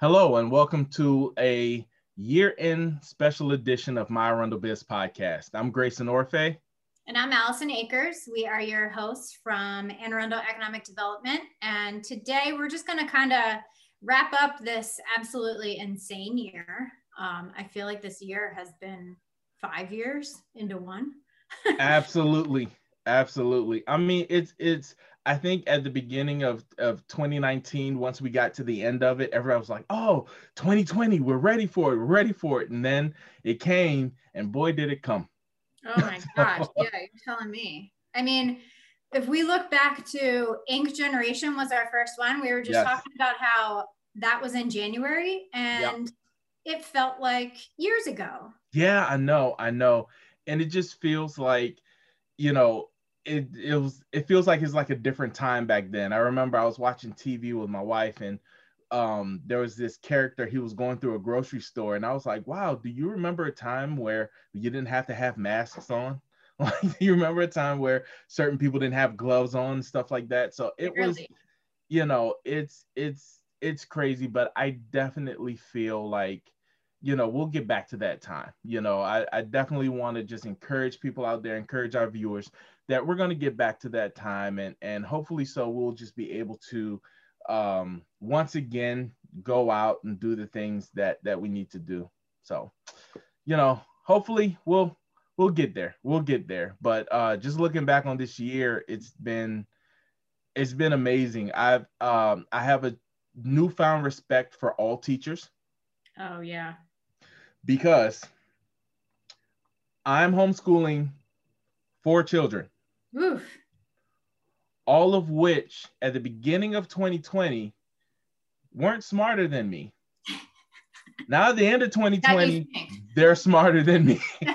Hello, and welcome to a year end special edition of My Arundel Biz podcast. I'm Grayson Orfe. And I'm Allison Akers. We are your hosts from Anne Arundel Economic Development. And today we're just going to kind of wrap up this absolutely insane year. Um, I feel like this year has been five years into one. absolutely. Absolutely. I mean, it's, it's, I think at the beginning of, of 2019, once we got to the end of it, everybody was like, oh, 2020, we're ready for it, we're ready for it. And then it came, and boy, did it come. Oh my gosh. yeah, you're telling me. I mean, if we look back to Ink Generation was our first one, we were just yes. talking about how that was in January and it felt like years ago. Yeah, I know, I know. And it just feels like, you know, it it was it feels like it's like a different time back then. I remember I was watching TV with my wife and um there was this character he was going through a grocery store and I was like, "Wow, do you remember a time where you didn't have to have masks on?" Like, do you remember a time where certain people didn't have gloves on and stuff like that? So it really? was you know, it's it's it's crazy, but I definitely feel like you know we'll get back to that time you know i, I definitely want to just encourage people out there encourage our viewers that we're going to get back to that time and and hopefully so we'll just be able to um, once again go out and do the things that that we need to do. So you know hopefully we'll we'll get there we'll get there. But uh just looking back on this year it's been it's been amazing. I've um i have a newfound respect for all teachers. Oh yeah. Because i'm homeschooling four children Oof. All of which at the beginning of 2020 weren't smarter than me. Now at the end of 2020, they're smarter than me.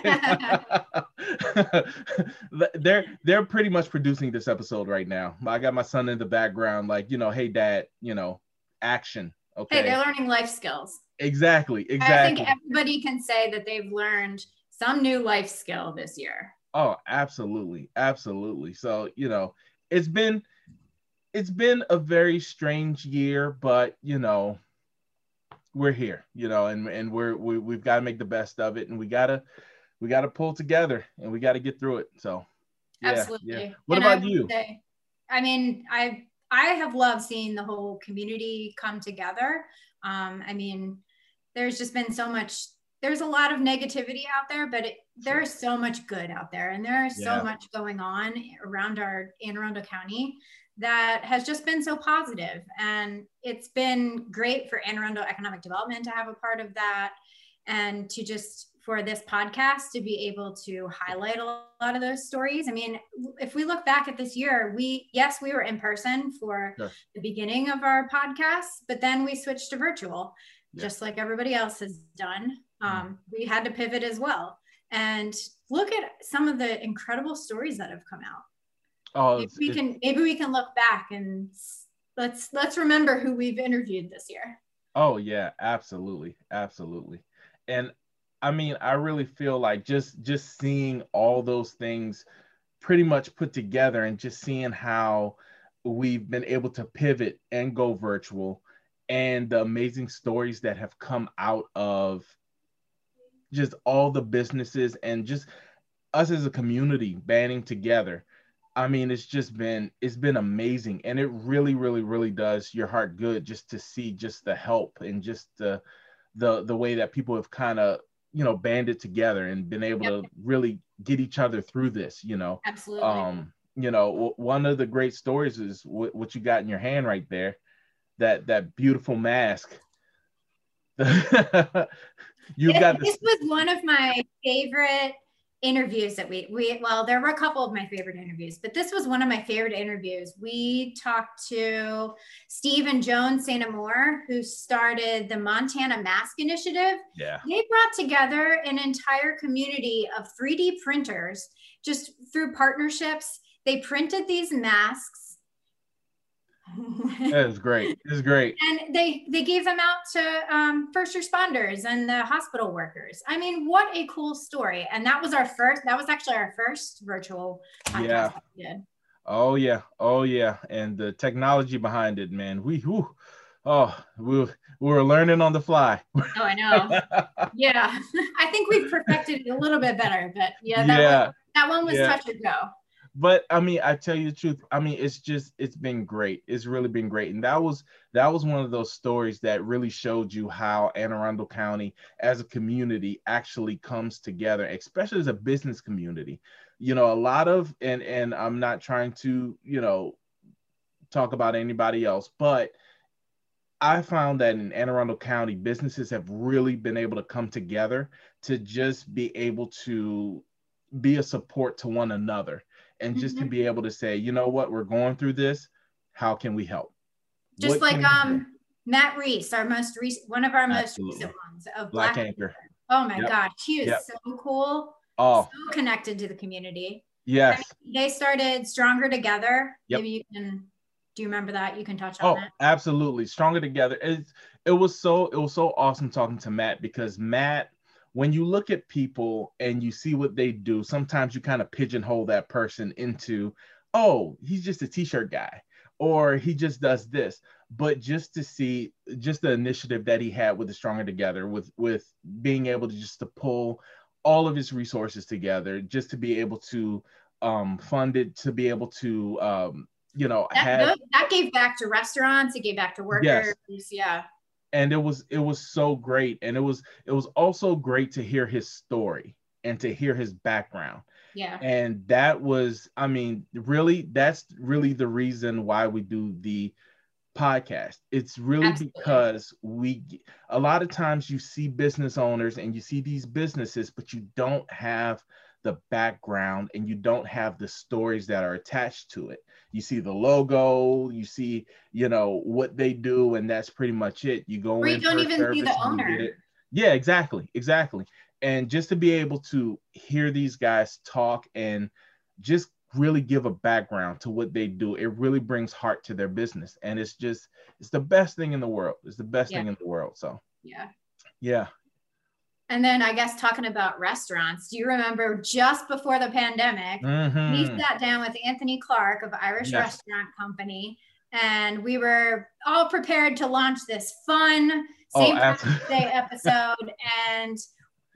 they're they're pretty much producing this episode right now. I got my son in the background, like, you know, hey dad, you know, action. Okay. Hey, they're learning life skills. Exactly. Exactly. I think everybody can say that they've learned some new life skill this year. Oh, absolutely. Absolutely. So, you know, it's been it's been a very strange year, but you know, we're here, you know, and and we're we, we've got to make the best of it and we got to we got to pull together and we got to get through it. So, yeah, absolutely. Yeah. What and about I you? Say, I mean, I I have loved seeing the whole community come together. Um, I mean, there's just been so much there's a lot of negativity out there, but it, there's so much good out there, and there's yeah. so much going on around our Anne Arundel County that has just been so positive. And it's been great for Anne Arundel Economic Development to have a part of that, and to just for this podcast to be able to highlight a lot of those stories. I mean, if we look back at this year, we, yes, we were in person for the beginning of our podcast, but then we switched to virtual, yeah. just like everybody else has done. Mm-hmm. um, we had to pivot as well. And look at some of the incredible stories that have come out. Oh maybe we can maybe we can look back and let's let's remember who we've interviewed this year. Oh yeah absolutely absolutely. And i mean i really feel like just just seeing all those things pretty much put together and just seeing how we've been able to pivot and go virtual and the amazing stories that have come out of just all the businesses and just us as a community banding together. I mean, it's just been it's been amazing, and it really, really, really does your heart good just to see just the help and just the the the way that people have kind of you know banded together and been able yep. to really get each other through this. You know, absolutely. Um, you know, w- one of the great stories is w- what you got in your hand right there, that that beautiful mask. you got this. This was one of my favorite interviews that we we well there were a couple of my favorite interviews but this was one of my favorite interviews. We talked to steve and joan st amour who started the montana mask initiative. Yeah. They brought together an entire community of 3d printers just through partnerships. They printed these masks that is great. It's great. And they they gave them out to um, first responders and the hospital workers. I mean, what a cool story! And that was our first. That was actually our first virtual yeah. Oh yeah, oh yeah, and the technology behind it, man. We whew, oh, we we were learning on the fly. Oh, I know. yeah, I think we've perfected it a little bit better, but yeah, that Yeah. one, that one was Yeah. touch and go. But I mean, I tell you the truth. I mean, it's just it's been great. It's really been great, and that was that was one of those stories that really showed you how Anne Arundel County, as a community, actually comes together, especially as a business community. You know, a lot of and and I'm not trying to you know talk about anybody else, but I found that in Anne Arundel County, businesses have really been able to come together to just be able to be a support to one another and just to Mhm. be able to say, you know what, we're going through this. How can we help? Just What like can we do? um Matt Reese, our most recent one of our most recent ones of Black Black, Anchor. Oh my Yep. gosh, he is Yep. so cool, Oh, so connected to the community. yes. They started Stronger Together. Yep. Maybe you can do you remember that? You can touch on Oh, it. absolutely. Stronger together. It's it was so it was so awesome talking to Matt because Matt, when you look at people and you see what they do, sometimes you kind of pigeonhole that person into, oh, he's just a t-shirt guy, or he just does this. But just to see just the initiative that he had with the Stronger Together, with with being able to just to pull all of his resources together, just to be able to um, fund it, to be able to um, you know That, have that- that gave back to restaurants, it gave back to workers. Yeah. And it was it was so great and it was it was also great to hear his story and to hear his background Yeah. and that was i mean really that's really the reason why we do the podcast it's really Absolutely. because we a lot of times you see business owners and you see these businesses but you don't have the background and you don't have the stories that are attached to it. You see the logo you see you know what they do and that's pretty much it. You go Or you in don't even see the service and you owner. yeah exactly exactly. And just to be able to hear these guys talk and just really give a background to what they do it really brings heart to their business. And it's just it's the best thing in the world. It's the best Yeah. thing in the world so. Yeah. yeah And then I guess talking about restaurants, do you remember just before the pandemic, we Mhm. sat down with Anthony Clark of Irish Yes. Restaurant Company, and we were all prepared to launch this fun Oh, St. Patrick's Day episode, and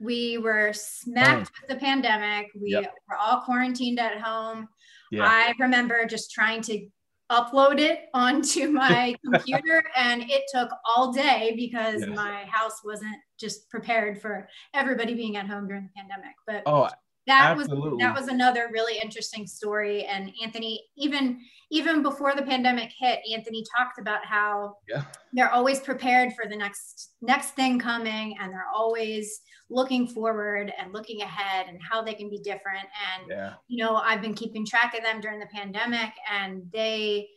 we were smacked with the pandemic. We Yep. were all quarantined at home. yeah I remember just trying to upload it onto my computer, and it took all day because my house wasn't just prepared for everybody being at home during the pandemic. But oh that was that was another really interesting story. And anthony even even before the pandemic hit anthony talked about how yeah. they're always prepared for the next next thing coming and they're always looking forward and looking ahead and how they can be different. And yeah. you know i've been keeping track of them during the pandemic and they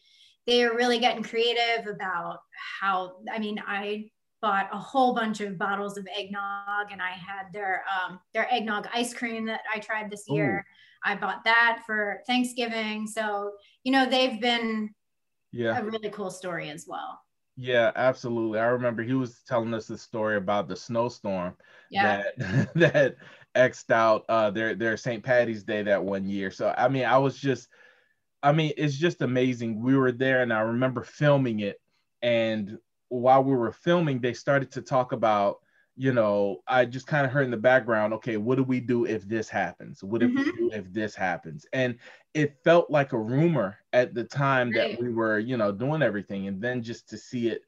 they are really getting creative about how i mean i bought a whole bunch of bottles of eggnog and i had their um their eggnog ice cream that i tried this year i bought that for thanksgiving so you know they've been yeah a really cool story as well Yeah, absolutely. I remember he was telling us the story about the snowstorm yeah that that xed out uh their their St. Patty's Day that one year. So I mean, I was just I mean, it's just amazing. We were there and I remember filming it and while we were filming, they started to talk about you know, I just kind of heard in the background, okay, what do we do if this happens? What if we Mhm. do if this happens? And it felt like a rumor at the time Right. that we were, you know, doing everything. And then just to see it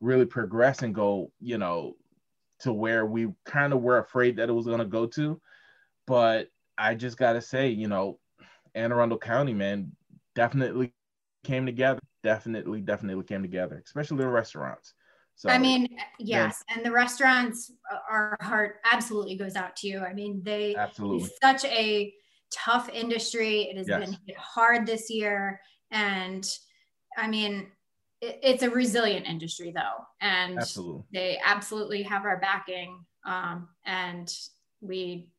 really progress and go, you know, to where we kind of were afraid that it was going to go to. But I just got to say, you know, Anne Arundel County, man, definitely came together. Definitely, definitely came together, especially the restaurants. So I mean, yes, and the restaurants, uh, our heart absolutely goes out to you. I mean, they absolutely. such a tough industry. It has Yes. been hit hard this year, and I mean, it, it's a resilient industry though, and Absolutely. they absolutely have our backing. Um, and we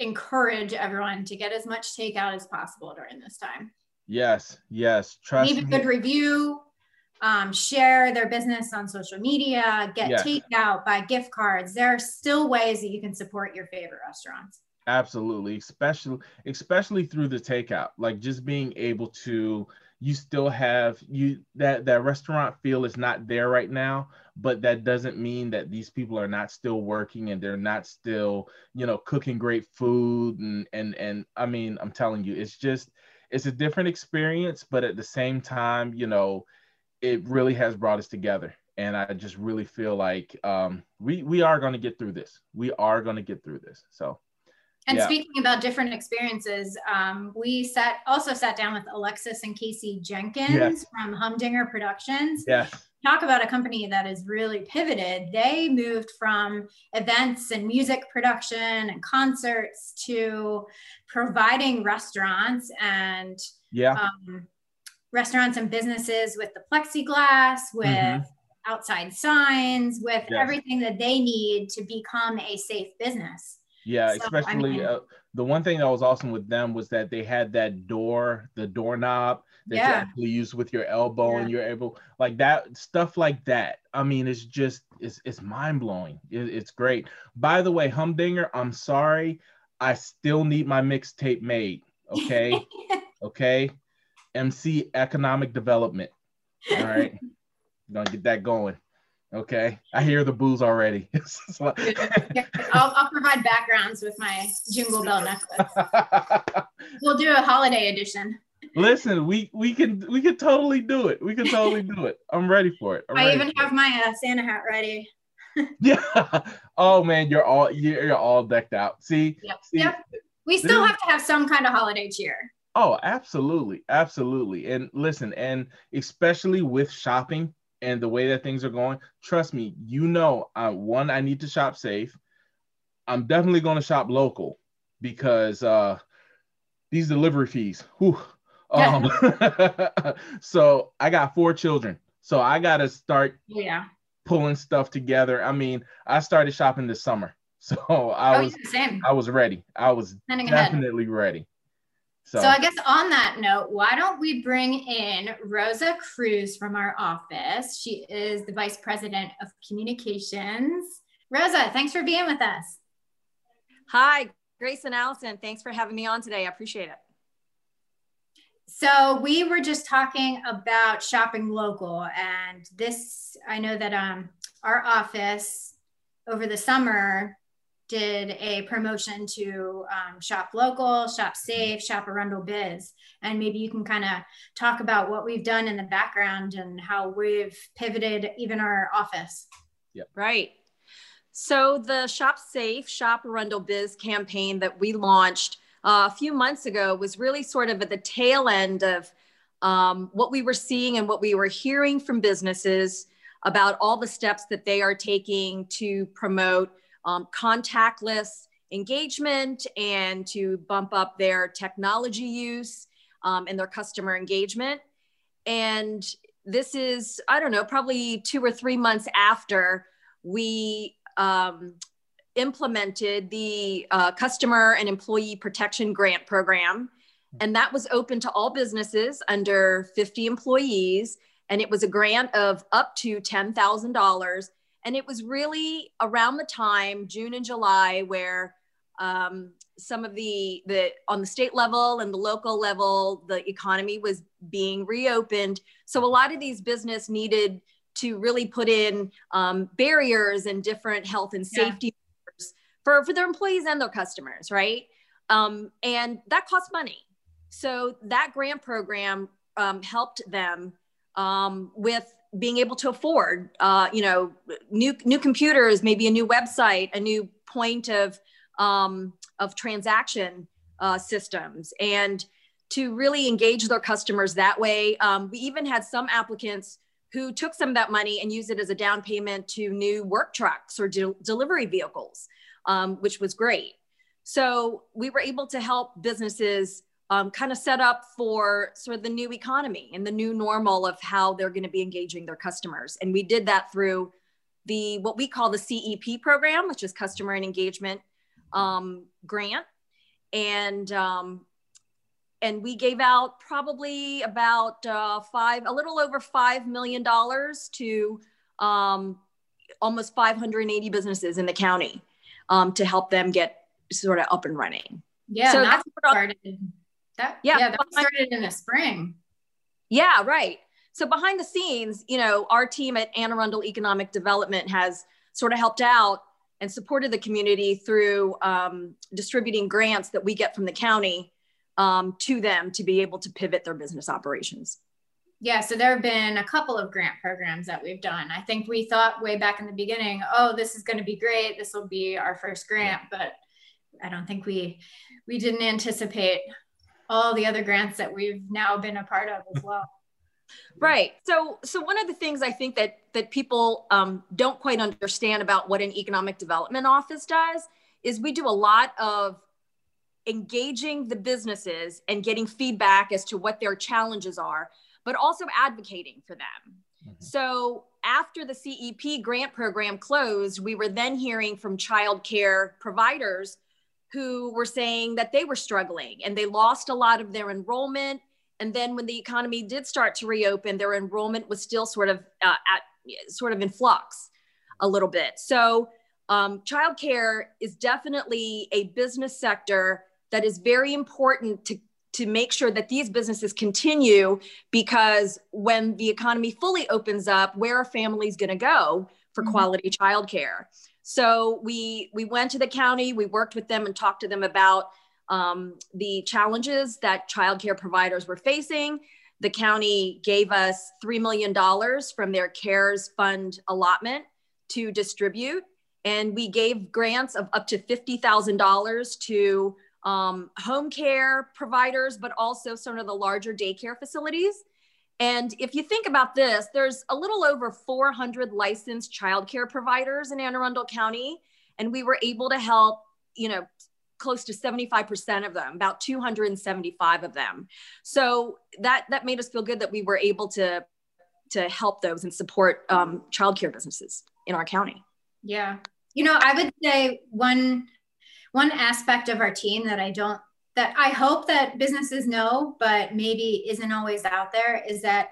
encourage everyone to get as much takeout as possible during this time. Yes, yes. Trust Leave a good review. Um, share their business on social media, get Yes. takeout, buy gift cards. There are still ways that you can support your favorite restaurants. Absolutely, especially especially through the takeout, like just being able to, you still have you that that restaurant feel is not there right now but that doesn't mean that these people are not still working and they're not still you know cooking great food and and and i mean i'm telling you it's just it's a different experience but at the same time you know it really has brought us together and i just really feel like um, we we are going to get through this we are going to get through this so and yeah. speaking about different experiences, um, we sat also sat down with Alexis and Casey Jenkins yes. from Humdinger Productions. Yes. Talk about a company that has really pivoted. They moved from events and music production and concerts to providing restaurants and yeah. Um, restaurants and businesses with the plexiglass, with mm-hmm. outside signs, with yes. everything that they need to become a safe business. Yeah, so, especially I mean, uh, the one thing that was awesome with them was that they had that door, the doorknob that yeah. you actually use with your elbow, yeah. and you're able like that stuff like that. I mean, it's just it's it's mind blowing. It, it's great. By the way, Humdinger, I'm sorry, I still need my mixtape made. Okay, okay. MC Economic Development. All right, gonna get that going. Okay, I hear the booze already. I'll, I'll, provide backgrounds with my jingle bell necklace. we'll do a holiday edition. Listen, we we can we can totally do it. We can totally do it. I'm ready for it. I'm i even have it. my uh, Santa hat ready. yeah. Oh man, you're all you're, all decked out. See. Yep. See, yep. We still have to have some kind of holiday cheer. Oh, absolutely, absolutely. And listen, and especially with shopping, and the way that things are going, trust me, you know, uh, one, I need to shop safe. I'm definitely going to shop local because uh, these delivery fees. Whew, um, so I got four children, so I got to start yeah. pulling stuff together. I mean, I started shopping this summer, so I oh, was I was ready. I was definitely ahead. ready. So. so I guess on that note, why don't we bring in Rosa Cruz from our office? She is the Vice President of Communications. Rosa, thanks for being with us. Hi, Grace and Allison. Thanks for having me on today. I appreciate it. So we were just talking about shopping local, and this I know that um, our office over the summer did a promotion to um, shop local, shop safe, shop Arundel Biz. And maybe you can kind of talk about what we've done in the background and how we've pivoted even our office. Yeah. Right. So the Shop Safe, Shop Arundel Biz campaign that we launched uh, a few months ago was really sort of at the tail end of um, what we were seeing and what we were hearing from businesses about all the steps that they are taking to promote um, contactless engagement and to bump up their technology use um, and their customer engagement. And this is, I don't know, probably two or three months after we um, implemented the uh, Customer and Employee Protection Grant Program. And that was open to all businesses under 50 employees. And it was a grant of up to $10,000 and it was really around the time, June and July, where um, some of the, the, on the state level and the local level, the economy was being reopened. So a lot of these business needed to really put in um, barriers and different health and safety. For, for their employees and their customers, right? Um, and that costs money. So that grant program um, helped them um, with being able to afford, uh, you know, new new computers, maybe a new website, a new point of um, of transaction uh, systems, and to really engage their customers that way. Um, we even had some applicants who took some of that money and used it as a down payment to new work trucks or de- delivery vehicles, um, which was great. So we were able to help businesses um, kind of set up for sort of the new economy and the new normal of how they're going to be engaging their customers. And we did that through the what we call the CEP program, which is Customer and Engagement um, Grant, and um, and we gave out probably about uh, five, a little over five million dollars to um, almost 580 businesses in the county um, to help them get sort of up and running. Yeah, so that's started that, yeah, yeah, that started in the spring. Yeah, right. So behind the scenes, you know, our team at Anne Arundel Economic Development has sort of helped out and supported the community through um, distributing grants that we get from the county um, to them to be able to pivot their business operations. Yeah, so there have been a couple of grant programs that we've done. I think we thought way back in the beginning, oh, this is going to be great. This will be our first grant, but I don't think we we didn't anticipate all the other grants that we've now been a part of as well. Right. So, so one of the things I think that that people um, don't quite understand about what an economic development office does is we do a lot of engaging the businesses and getting feedback as to what their challenges are, but also advocating for them. Mm-hmm. So after the CEP grant program closed, we were then hearing from childcare providers who were saying that they were struggling and they lost a lot of their enrollment. And then when the economy did start to reopen, their enrollment was still sort of uh, at sort of in flux a little bit. So um, childcare is definitely a business sector that is very important to to make sure that these businesses continue because when the economy fully opens up where are families going to go for mm-hmm. quality childcare so we we went to the county, we worked with them and talked to them about um, the challenges that childcare providers were facing. The county gave us $3 million from their CARES fund allotment to distribute. And we gave grants of up to $50,000 to um, home care providers, but also some of the larger daycare facilities. And if you think about this, there's a little over 400 licensed childcare providers in Anne Arundel County, and we were able to help, you know, close to 75% of them, about 275 of them. So that that made us feel good that we were able to to help those and support um, childcare businesses in our county. Yeah, you know, I would say one one aspect of our team that I don't that I hope that businesses know, but maybe isn't always out there is that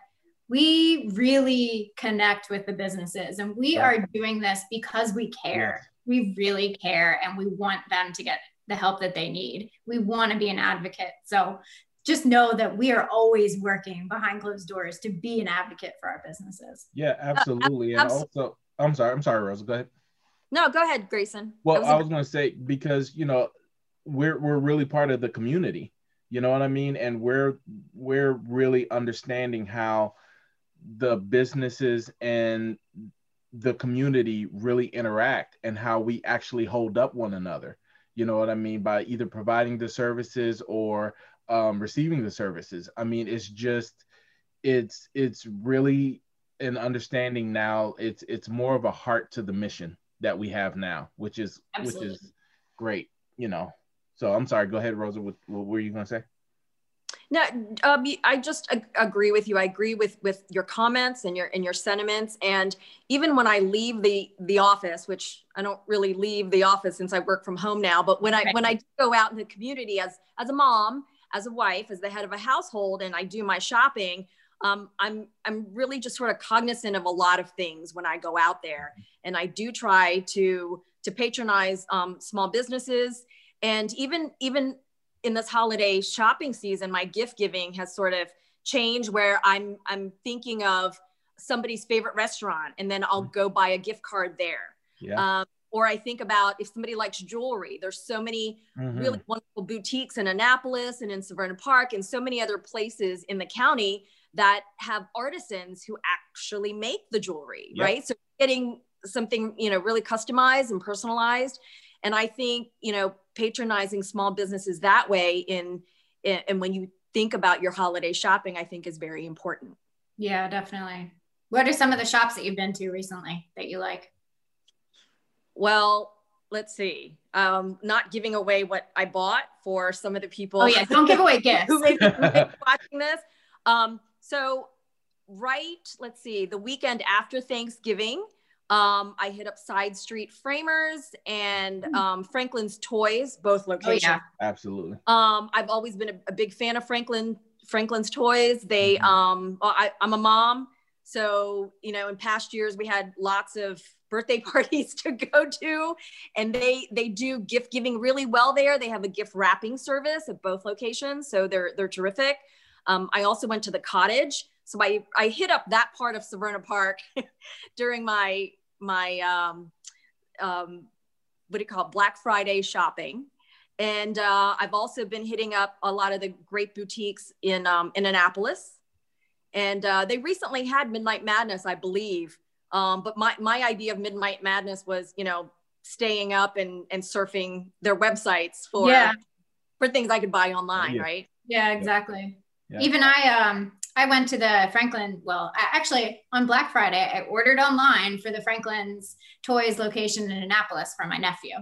we really connect with the businesses and we yeah. are doing this because we care. Yeah. We really care and we want them to get the help that they need. We want to be an advocate. So just know that we are always working behind closed doors to be an advocate for our businesses. Yeah, absolutely. Uh, and also, I'm sorry, I'm sorry, Rosa, go ahead. No, go ahead, Grayson. Well, was I was going to say because you know we're we're really part of the community you know what i mean? And we're we're really understanding how the businesses and the community really interact and how we actually hold up one another you know what i mean by either providing the services or um, receiving the services. I mean it's just it's it's really an understanding now. It's it's more of a heart to the mission that we have now which is Absolutely. which is great you know so I'm sorry. Go ahead, Rosa. What, what were you going to say? No, um, I just agree with you. I agree with with your comments and your and your sentiments. And even when I leave the the office, which I don't really leave the office since I work from home now, but when I right. when I do go out in the community as as a mom, as a wife, as the head of a household, and I do my shopping, um, I'm I'm really just sort of cognizant of a lot of things when I go out there, and I do try to to patronize um, small businesses and even even in this holiday shopping season my gift giving has sort of changed where i'm i'm thinking of somebody's favorite restaurant and then i'll go buy a gift card there yeah. Um, or i think about if somebody likes jewelry there's so many mm-hmm. really wonderful boutiques in annapolis and in severna park and so many other places in the county that have artisans who actually make the jewelry yep. right? So getting something you know really customized and personalized. And i think you know patronizing small businesses that way in, in and when you think about your holiday shopping i think is very important. Yeah definitely. What are some of the shops that you've been to recently that you like? Well let's see. Um, not giving away what i bought for some of the people oh yeah don't give away gifts who may be watching this. Um, so right let's see the weekend after thanksgiving um, I hit up Side Street Framers and hmm. um, Franklin's Toys, both locations. Oh, yeah. Absolutely. Um, I've always been a, a, big fan of Franklin Franklin's Toys. They, mm-hmm. um, well, I, I'm a mom, so you know, in past years we had lots of birthday parties to go to, and they they do gift giving really well there. They have a gift wrapping service at both locations, so they're they're terrific. Um, I also went to the cottage So I, I hit up that part of Severna Park during my, my, um, um, what do you call it? Black Friday shopping. And uh, I've also been hitting up a lot of the great boutiques in, um, in Annapolis. And uh, they recently had Midnight Madness, I believe. Um, but my, my idea of Midnight Madness was, you know, staying up and, and surfing their websites for, yeah. for things I could buy online, yeah. right? Yeah, exactly. Yeah. Even I, um, I went to the Franklin. Well, actually, on Black Friday, I ordered online for the Franklin's Toys location in Annapolis for my nephew.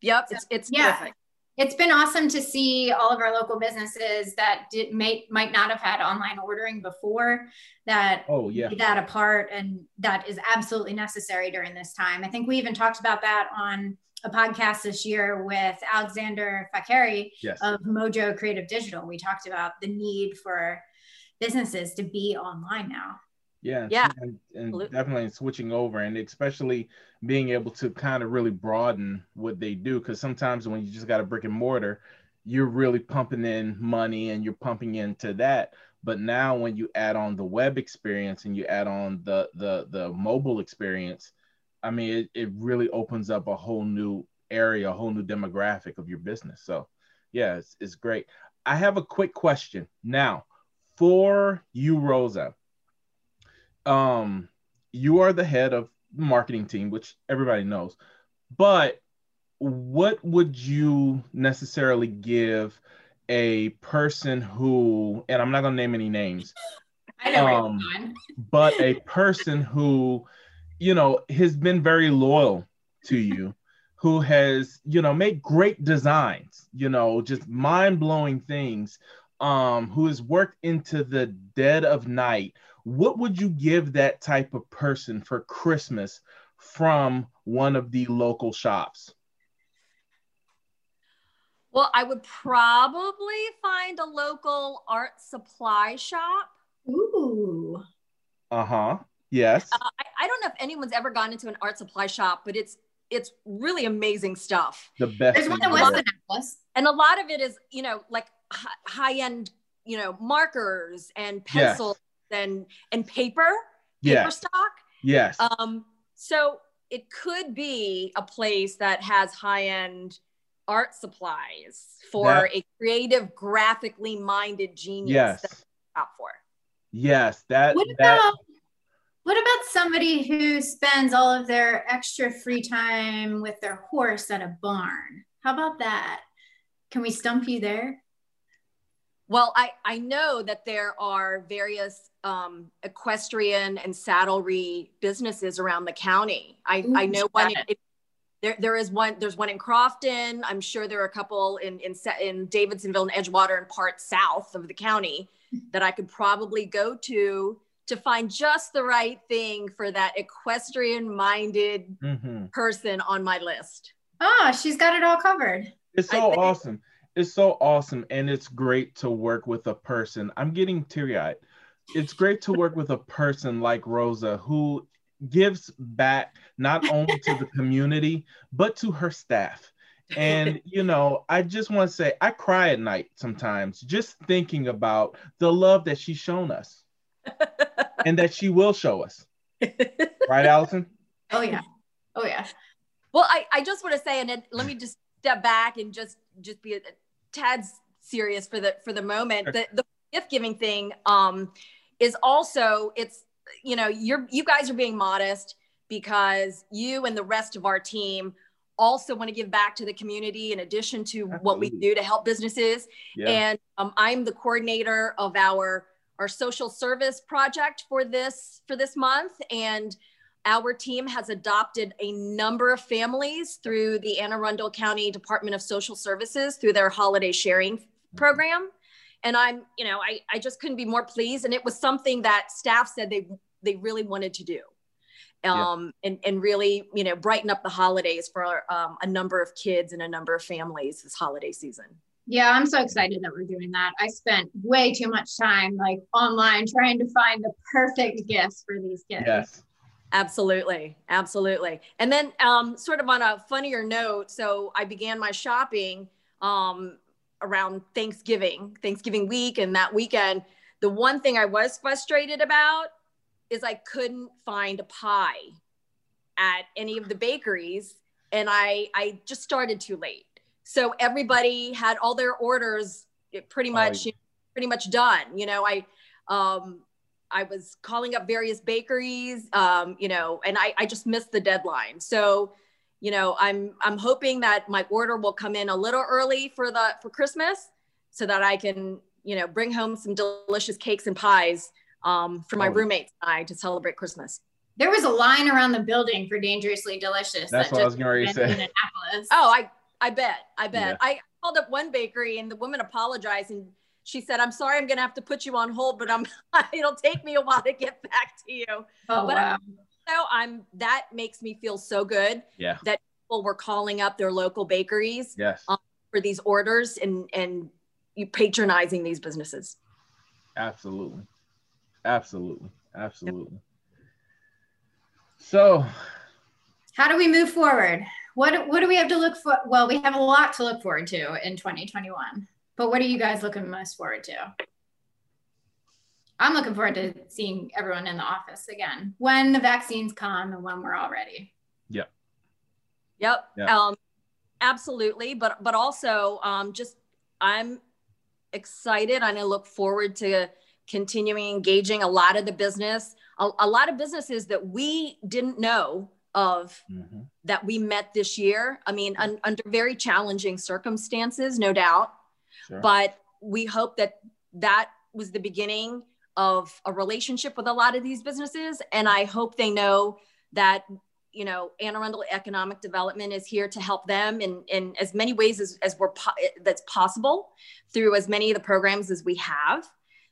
Yep, so, it's it's yeah. Perfect. It's been awesome to see all of our local businesses that did may, might not have had online ordering before that oh yeah that apart and that is absolutely necessary during this time. I think we even talked about that on a podcast this year with Alexander Fakari yes. of Mojo Creative Digital. We talked about the need for businesses to be online now. Yeah, yeah, and, and definitely switching over, and especially being able to kind of really broaden what they do. Because sometimes when you just got a brick and mortar, you're really pumping in money and you're pumping into that. But now when you add on the web experience and you add on the the the mobile experience, I mean, it, it really opens up a whole new area, a whole new demographic of your business. So, yeah, it's, it's great. I have a quick question now for you, Rosa. Um, you are the head of marketing team, which everybody knows, but what would you necessarily give a person who, and I'm not gonna name any names, I know um, but a person who you know, has been very loyal to you, who has, you know, made great designs, you know, just mind blowing things, um, who has worked into the dead of night. What would you give that type of person for Christmas from one of the local shops? Well, I would probably find a local art supply shop. Ooh. Uh huh. Yes. Uh, I, I, don't know if anyone's ever gone into an art supply shop, but it's it's really amazing stuff. The best. There's one in West Annapolis. And a lot of it is, you know, like high end, you know, markers and pencils yes. and and paper, paper yes. stock. Yes. Um, so it could be a place that has high end art supplies for that, a creative, graphically minded genius yes. out for. Yes, that. What that, about what about somebody who spends all of their extra free time with their horse at a barn? How about that? Can we stump you there? Well, I, I know that there are various um, equestrian and saddlery businesses around the county. I, Ooh, I know one. It, there, there is one. There's one in Crofton. I'm sure there are a couple in in in Davidsonville and Edgewater and parts south of the county that I could probably go to to find just the right thing for that equestrian minded mm-hmm. person on my list. Ah, she's got it all covered. It's so awesome. It's so awesome. And it's great to work with a person. I'm getting teary eyed. It's great to work with a person like Rosa who gives back not only to the community, but to her staff. And, you know, I just want to say, I cry at night sometimes just thinking about the love that she's shown us and that she will show us. Right, Allison? Oh, yeah. Oh, yeah. Well, I, I just want to say, and then let me just step back and just just be a, a tad serious for the for the moment. The the gift giving thing um, is also it's you know you're you guys are being modest because you and the rest of our team also want to give back to the community in addition to Absolutely. what we do to help businesses. Yeah. And um, I'm the coordinator of our our social service project for this for this month and our team has adopted a number of families through the Anne Arundel County Department of Social Services through their holiday sharing program. And I'm, you know, I, I just couldn't be more pleased. And it was something that staff said they they really wanted to do. Um, yeah. and, and really, you know, brighten up the holidays for um, a number of kids and a number of families this holiday season. Yeah, I'm so excited that we're doing that. I spent way too much time like online trying to find the perfect gifts for these kids. Yes. Absolutely. Absolutely. And then um, sort of on a funnier note, so I began my shopping um, around Thanksgiving, Thanksgiving week and that weekend. The one thing I was frustrated about is I couldn't find a pie at any of the bakeries and I I just started too late. So everybody had all their orders pretty much oh, pretty much done. You know, I um I was calling up various bakeries, um, you know, and I, I just missed the deadline. So, you know, I'm I'm hoping that my order will come in a little early for the for Christmas so that I can, you know, bring home some delicious cakes and pies um, for my oh. roommates and I to celebrate Christmas. There was a line around the building for Dangerously Delicious. That's that what I was going to say. Oh, I I bet. I bet. Yeah. I called up one bakery and the woman apologized and she said, "I'm sorry, I'm going to have to put you on hold, but I'm it'll take me a while to get back to you." Oh but wow. So I'm that makes me feel so good. Yeah. That people were calling up their local bakeries. Yes. Um, for these orders and and you patronizing these businesses. Absolutely. Absolutely. Absolutely. Yep. So, how do we move forward? What what do we have to look for? Well, we have a lot to look forward to in 2021. But what are you guys looking most forward to? I'm looking forward to seeing everyone in the office again when the vaccines come and when we're all ready. Yep. Yep. yep. Um, absolutely. But but also um, just I'm excited and I look forward to continuing engaging a lot of the business, a, a lot of businesses that we didn't know of mm-hmm. that we met this year. I mean, un, under very challenging circumstances, no doubt. Sure. But we hope that that was the beginning of a relationship with a lot of these businesses. And I hope they know that, you know, Anne Arundel Economic Development is here to help them in, in as many ways as, as we're po- that's possible through as many of the programs as we have.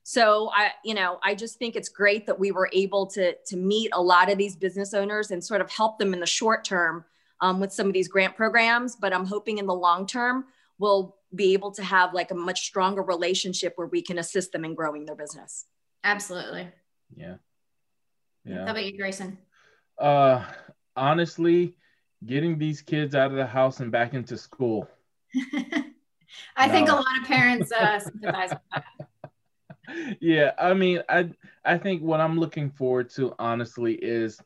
So I, you know, I just think it's great that we were able to to meet a lot of these business owners and sort of help them in the short term um, with some of these grant programs. But I'm hoping in the long term we'll be able to have like a much stronger relationship where we can assist them in growing their business. Absolutely. Yeah. Yeah. How about you, Grayson? Uh, honestly, getting these kids out of the house and back into school. I no. think a lot of parents uh, sympathize with that yeah, I mean, I I think what I'm looking forward to honestly is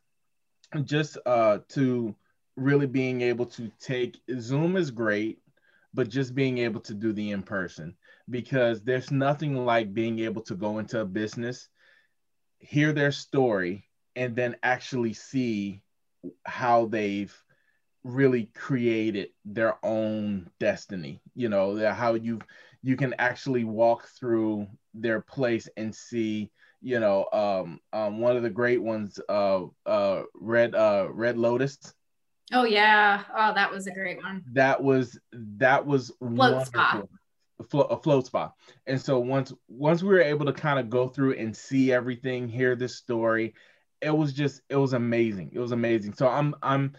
just uh to really being able to take Zoom is great, but just being able to do the in person because there's nothing like being able to go into a business, hear their story, and then actually see how they've really created their own destiny. You know, how you've you can actually walk through their place and see you know um, um one of the great ones uh uh red uh red lotus. Oh yeah. Oh that was a great one. That was that was float spa. Flo- a float spa. And so once once we were able to kind of go through and see everything hear this story it was just it was amazing. It was amazing. So i'm i'm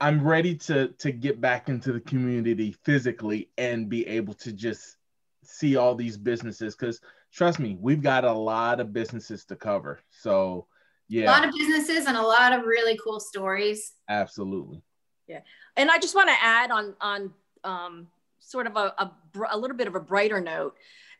i'm ready to to get back into the community physically and be able to just see all these businesses because trust me, we've got a lot of businesses to cover. So yeah, a lot of businesses and a lot of really cool stories. Absolutely. Yeah, and I just want to add on on um, sort of a, a, a little bit of a brighter note.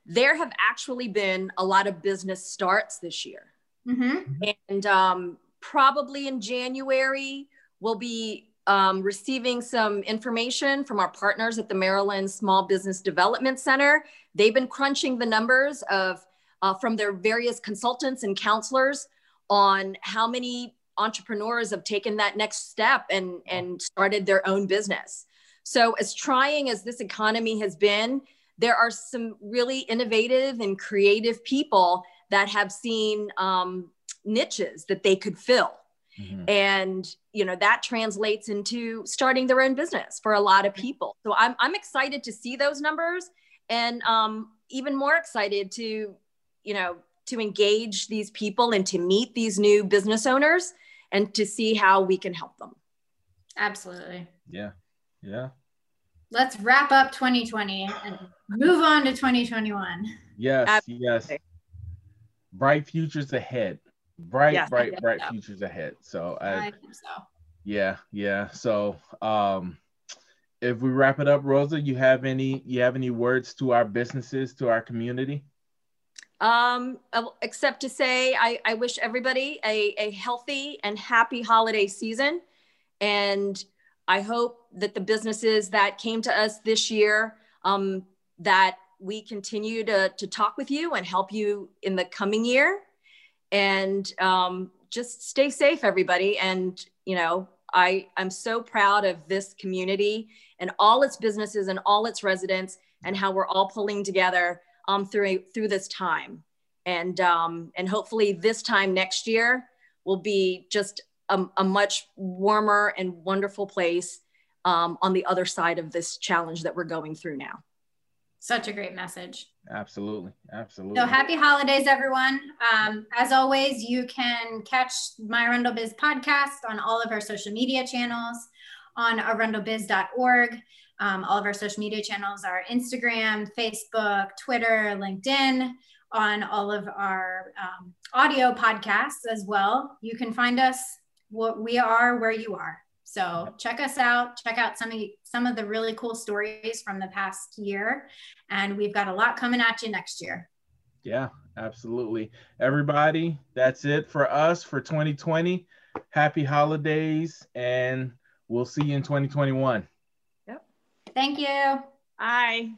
There have actually been a lot of business starts this year, mm-hmm. and um, probably in January we'll be um, receiving some information from our partners at the Maryland Small Business Development Center. They've been crunching the numbers of uh, from their various consultants and counselors on how many entrepreneurs have taken that next step and, and started their own business. So, as trying as this economy has been, there are some really innovative and creative people that have seen um, niches that they could fill. Mm-hmm. And you know that translates into starting their own business for a lot of people. So I'm I'm excited to see those numbers, and um, even more excited to you know to engage these people and to meet these new business owners and to see how we can help them. Absolutely. Yeah. Yeah. Let's wrap up 2020 and move on to 2021. Yes. Absolutely. Yes. Bright futures ahead bright, yes, bright, bright so. futures ahead. So I, I think so. Yeah, yeah. So um if we wrap it up, Rosa, you have any you have any words to our businesses, to our community? Um, except to say, I, I wish everybody a, a healthy and happy holiday season. And I hope that the businesses that came to us this year, um, that we continue to, to talk with you and help you in the coming year. And um, just stay safe, everybody. And, you know, I, I'm so proud of this community and all its businesses and all its residents and how we're all pulling together um, through through this time, and um, and hopefully this time next year will be just a, a much warmer and wonderful place um, on the other side of this challenge that we're going through now. Such a great message. Absolutely. Absolutely. So happy holidays, everyone. Um, as always, you can catch my Arundel Biz podcast on all of our social media channels on arundelbiz.org. Um, all of our social media channels are Instagram, Facebook, Twitter, LinkedIn, on all of our um, audio podcasts as well. You can find us what we are where you are. So check us out. Check out some of some of the really cool stories from the past year, and we've got a lot coming at you next year. Yeah, absolutely. Everybody, that's it for us for 2020. Happy holidays, and we'll see you in 2021. Yep. Thank you. Bye.